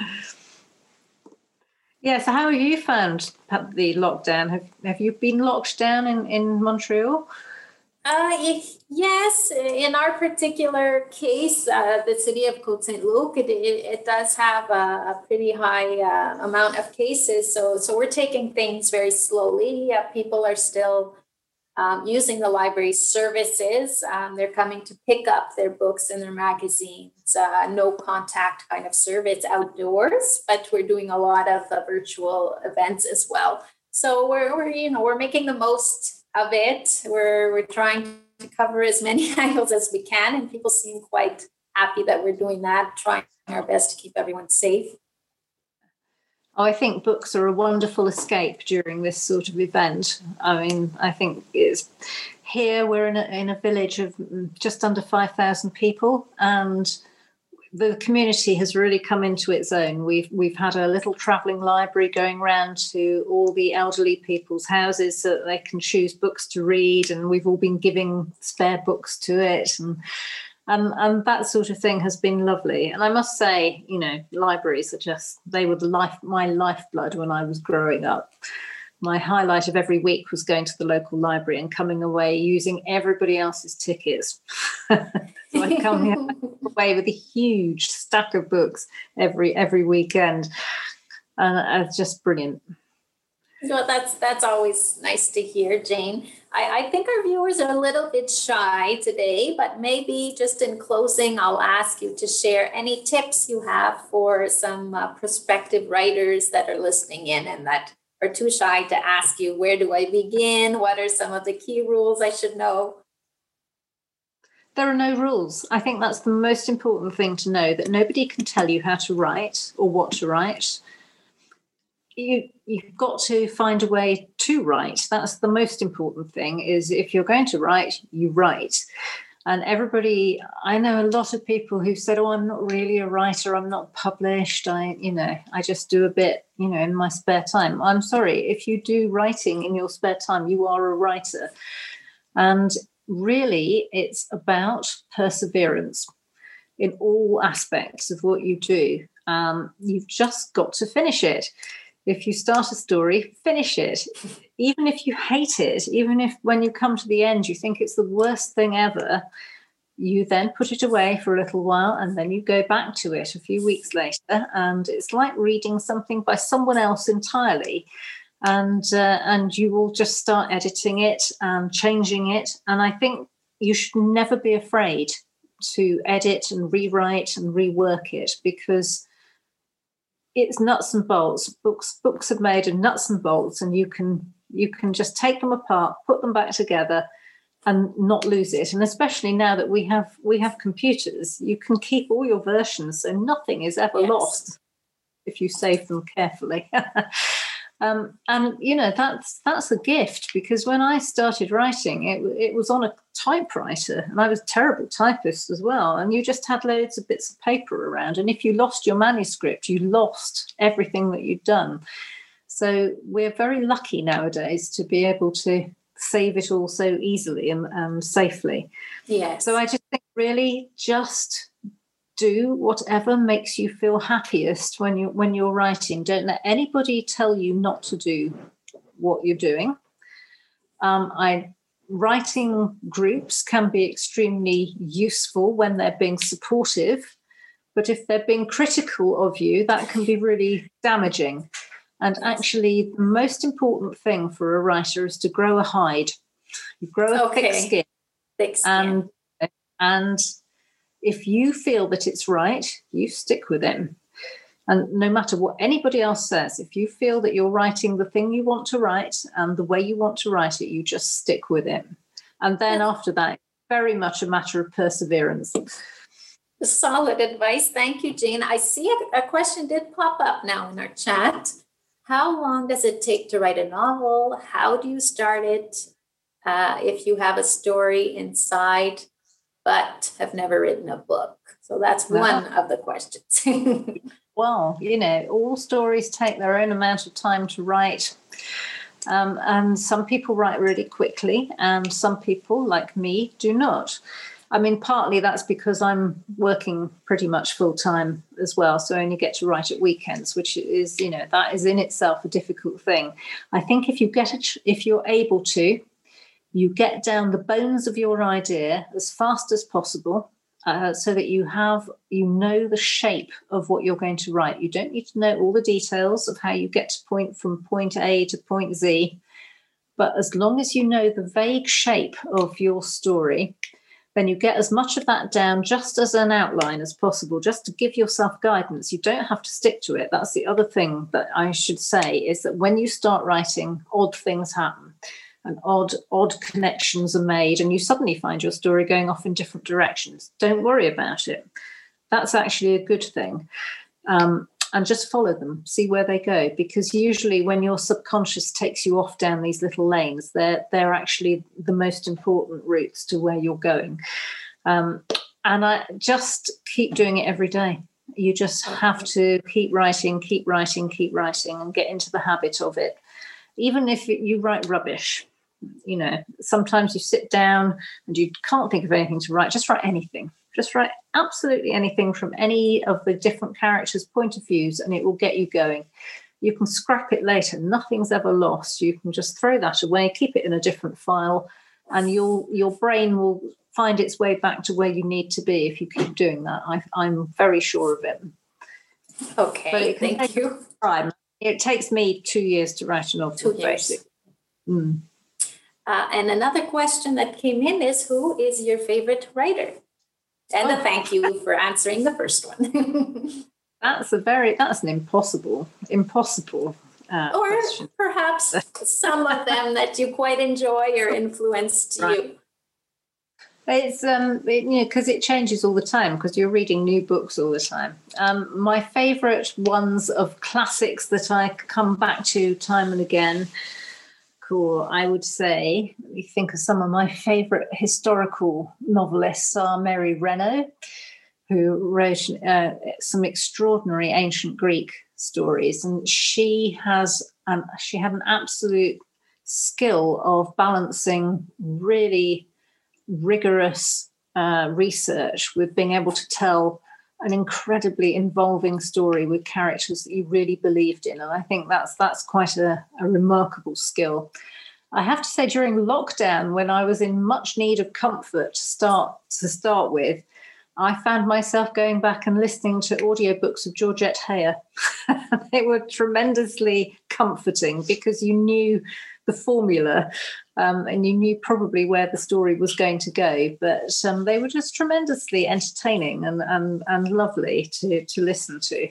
yeah. So, how have you found the lockdown? Have Have you been locked down in in Montreal? Uh, yes, in our particular case, uh, the city of Côte Saint-Luc, it, it, it, does have a, a pretty high uh, amount of cases. So, so we're taking things very slowly. people are still um, using the library services. Um, they're coming to pick up their books and their magazines, uh, no contact kind of service outdoors, but we're doing a lot of uh, virtual events as well. So we're, we're, you know, we're making the most of it. We're, we're trying to cover as many *laughs* angles as we can, and people seem quite happy that we're doing that, trying our best to keep everyone safe. Oh, I think books are a wonderful escape during this sort of event. I mean, I think it's here we're in a, in a village of just under 5,000 people and the community has really come into its own. We've we've had a little travelling library going around to all the elderly people's houses so that they can choose books to read, and we've all been giving spare books to it, and and and that sort of thing has been lovely. And I must say, you know, libraries are just they were the life my lifeblood when I was growing up. My highlight of every week was going to the local library and coming away using everybody else's tickets. *laughs* so I come *laughs* away with a huge stack of books every every weekend, and it's just brilliant. Well, that's that's always nice to hear, Jane. I, I think our viewers are a little bit shy today, but maybe just in closing, I'll ask you to share any tips you have for some uh, prospective writers that are listening in and that are too shy to ask you, where do I begin? What are some of the key rules I should know? There are no rules. I think that's the most important thing to know that nobody can tell you how to write or what to write you you've got to find a way to write that's the most important thing is if you're going to write you write and everybody i know a lot of people who said oh i'm not really a writer i'm not published i you know i just do a bit you know in my spare time. I'm sorry if you do writing in your spare time you are a writer. And really it's about perseverance in all aspects of what you do. Um, you've just got to finish it if you start a story, finish it. Even if you hate it, even if when you come to the end you think it's the worst thing ever, you then put it away for a little while and then you go back to it a few weeks later. And it's like reading something by someone else entirely. And uh, and you will just start editing it and changing it. And I think you should never be afraid to edit and rewrite and rework it because it's nuts and bolts. Books books are made of nuts and bolts, and you can you can just take them apart, put them back together, and not lose it. And especially now that we have we have computers, you can keep all your versions, so nothing is ever yes. lost if you save them carefully. *laughs* Um, and you know that's that's a gift because when I started writing, it it was on a typewriter, and I was a terrible typist as well. And you just had loads of bits of paper around, and if you lost your manuscript, you lost everything that you'd done. So we're very lucky nowadays to be able to save it all so easily and um, safely. Yeah. So I just think really just do whatever makes you feel happiest when you when you're writing. Don't let anybody tell you not to do what you're doing. Um, I writing groups can be extremely useful when they're being supportive, but if they're being critical of you, that can be really damaging. And actually, the most important thing for a writer is to grow a hide. You grow a okay. thick skin, thick skin. and and if you feel that it's right, you stick with it. And no matter what anybody else says, if you feel that you're writing the thing you want to write and the way you want to write it, you just stick with it. And then after that, very much a matter of perseverance. Solid advice. Thank you, Jane. I see a, a question did pop up now in our chat. How long does it take to write a novel? How do you start it? Uh, if you have a story inside but have never written a book. So that's one of the questions. *laughs* well, you know, all stories take their own amount of time to write. Um, and some people write really quickly, and some people, like me, do not. I mean, partly that's because I'm working pretty much full time as well, so I only get to write at weekends, which is, you know, that is in itself a difficult thing. I think if you get a, if you're able to, you get down the bones of your idea as fast as possible uh, so that you have you know the shape of what you're going to write you don't need to know all the details of how you get to point from point a to point z But as long as you know the vague shape of your story, then you get as much of that down just as an outline as possible, just to give yourself guidance. You don't have to stick to it. That's the other thing that I should say is that when you start writing, odd things happen and odd odd connections are made and you suddenly find your story going off in different directions. Don't worry about it. That's actually a good thing. Um, and just follow them see where they go because usually when your subconscious takes you off down these little lanes they're they're actually the most important routes to where you're going. Um, and i just keep doing it every day. You just have to keep writing keep writing keep writing and get into the habit of it. Even if you write rubbish you know sometimes you sit down and you can't think of anything to write just write anything. Just write absolutely anything from any of the different characters point of views and it will get you going. You can scrap it later. Nothing's ever lost. You can just throw that away keep it in a different file and your your brain will find its way back to where you need to be if you keep doing that. I, am very sure of it. Okay thank you. time. it takes me two years to write a novel two years. Mm. Uh, and another question that came in is Who is your favorite writer? And oh. a thank you for answering the first one. *laughs* that's a very, that's an impossible, impossible. Uh, or question. perhaps *laughs* some of them that you quite enjoy or influenced right. you. It's um, it, you know, because it changes all the time because you're reading new books all the time. Um, my favourite ones of classics that I come back to time and again historical, I would say, we think of some of my favorite historical novelists are Mary Renault, who wrote uh, some extraordinary ancient Greek stories, and she has um, she had an absolute skill of balancing really rigorous uh, research with being able to tell an incredibly involving story with characters that you really believed in and i think that's that's quite a, a, remarkable skill. I have to say during lockdown when i was in much need of comfort to start to start with i found myself going back and listening to audiobooks of georgette heyer. *laughs* They were tremendously comforting because you knew the formula um, and you knew probably where the story was going to go. But um, they were just tremendously entertaining and, and, and lovely to, to listen to.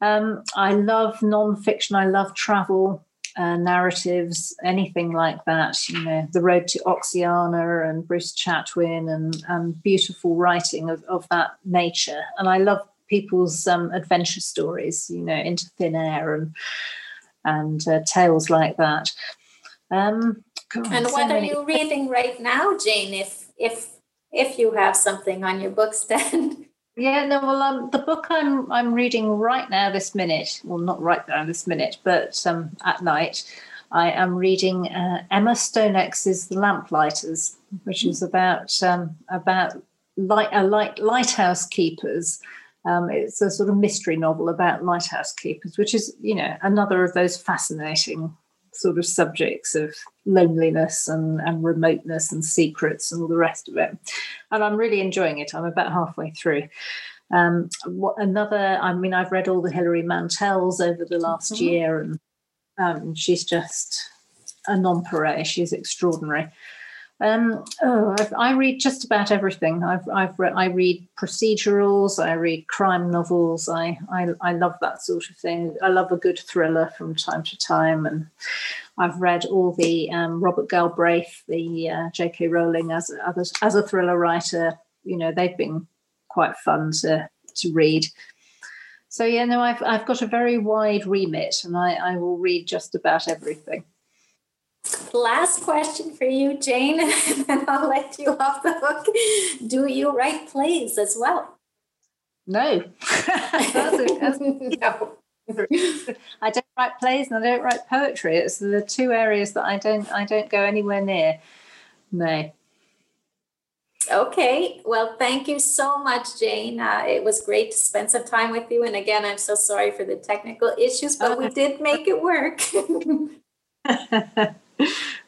Um, I love nonfiction, I love travel. Uh, narratives, anything like that, you know, The Road to Oxiana and Bruce Chatwin and, and beautiful writing of, of that nature. And I love people's um, adventure stories, you know, into thin air and and uh, tales like that. Um, God, and what are you reading right now, Jane? If if if you have something on your book stand. *laughs* Yeah, no. Well, um, the book I'm I'm reading right now, this minute. Well, not right now, this minute, but um, at night, I am reading uh, Emma Stonex's *The Lamplighters*, which is about um, about light, uh, light lighthouse keepers. Um, it's a sort of mystery novel about lighthouse keepers, which is, you know, another of those fascinating sort of subjects of loneliness and, and remoteness and secrets and all the rest of it. And I'm really enjoying it. I'm about halfway through. Um, what another, I mean, I've read all the Hilary Mantels over the last mm-hmm. year, and um, she's just a nonpareil. She's extraordinary. Um, oh, I've, i read just about everything. I've, I've read, I read procedurals. I read crime novels. I, I, I love that sort of thing. I love a good thriller from time to time, and I've read all the um, Robert Galbraith, the uh, J.K. Rowling as as, as a thriller writer. You know, they've been quite fun to to read. So yeah, no, I've I've got a very wide remit, and I, I will read just about everything. Last question for you, Jane, *laughs* and I'll let you off the hook. Do you write plays as well? No. *laughs* that's a, that's, *laughs* no. I don't write plays and I don't write poetry. It's the two areas that I don't I don't go anywhere near. No. Okay. Well, thank you so much, Jane. Uh, it was great to spend some time with you. And again, I'm so sorry for the technical issues, but we did make it work.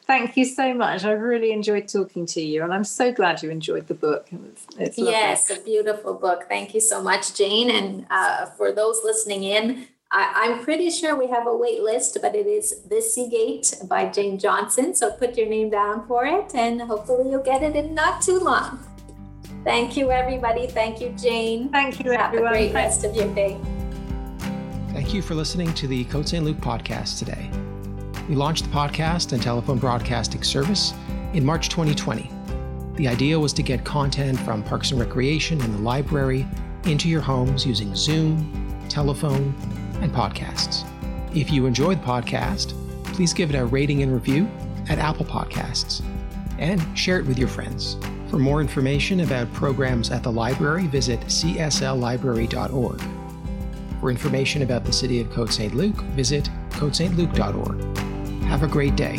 Thank you so much. I've really enjoyed talking to you, and I'm so glad you enjoyed the book. It's, it's yes, a beautiful book. Thank you so much, Jane. And uh, for those listening in, I, am pretty sure we have a wait list, but it is The Sea Gate by Jane Johnson. So put your name down for it, and hopefully you'll get it in not too long. Thank you, everybody. Thank you, Jane. Thank you, have everyone. a great rest of your day. Thank you for listening to the Côte St. Luc podcast today. We launched the podcast and telephone broadcasting service in March 2020. The idea was to get content from Parks and Recreation and the library into your homes using Zoom, telephone, and podcasts. If you enjoyed the podcast, please give it a rating and review at Apple Podcasts and share it with your friends. For more information about programs at the library, visit csllibrary.org. For information about the City of Côte St. Luc, visit cotestluc.org. Have a great day.